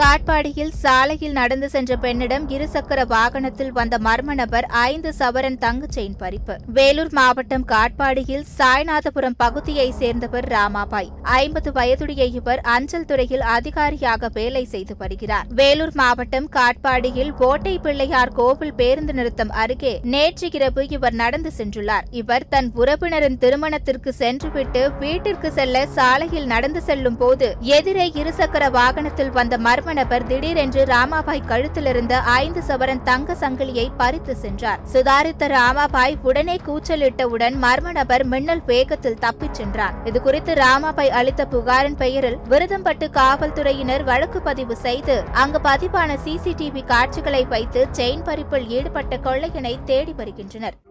காட்பாடியில் சாலையில் நடந்து சென்ற பெண்ணிடம் இருசக்கர வாகனத்தில் வந்த மர்ம நபர் ஐந்து சவரன் தங்க செயின் பறிப்பு. வேலூர் மாவட்டம் காட்பாடியில் சாய்நாதபுரம் பகுதியைச் சேர்ந்தவர் ராமாபாய். ஐம்பது வயதுடைய இவர் அஞ்சல் துறையில் அதிகாரியாக வேலை செய்து வருகிறார். வேலூர் மாவட்டம் காட்பாடியில் ஓட்டை பிள்ளையார் கோவில் பேருந்து நிறுத்தம் அருகே நேற்று இரவு இவர் நடந்து சென்றுள்ளார். இவர் தன் உறவினரின் திருமணத்திற்கு சென்றுவிட்டு வீட்டிற்கு செல்ல சாலையில் நடந்து செல்லும் போது எதிரே இருசக்கர வாகனத்தில் வந்த மர்ம நபர் திடீரென்று ராமாபாய் கழுத்திலிருந்த ஐந்து சவரன் தங்க சங்கிலியை பறித்து சென்றார். சுதாரித்த ராமாபாய் உடனே கூச்சலிட்டவுடன் மர்ம நபர் மின்னல் வேகத்தில் தப்பிச் சென்றார். இதுகுறித்து ராமாபாய் அளித்த புகாரின் பெயரில் விருதம்பட்டு காவல்துறையினர் வழக்கு பதிவு செய்து அங்கு பதிவான சிசிடிவி காட்சிகளை வைத்து செயின் பறிப்பில் ஈடுபட்ட கொள்ளையனை தேடி வருகின்றனர்.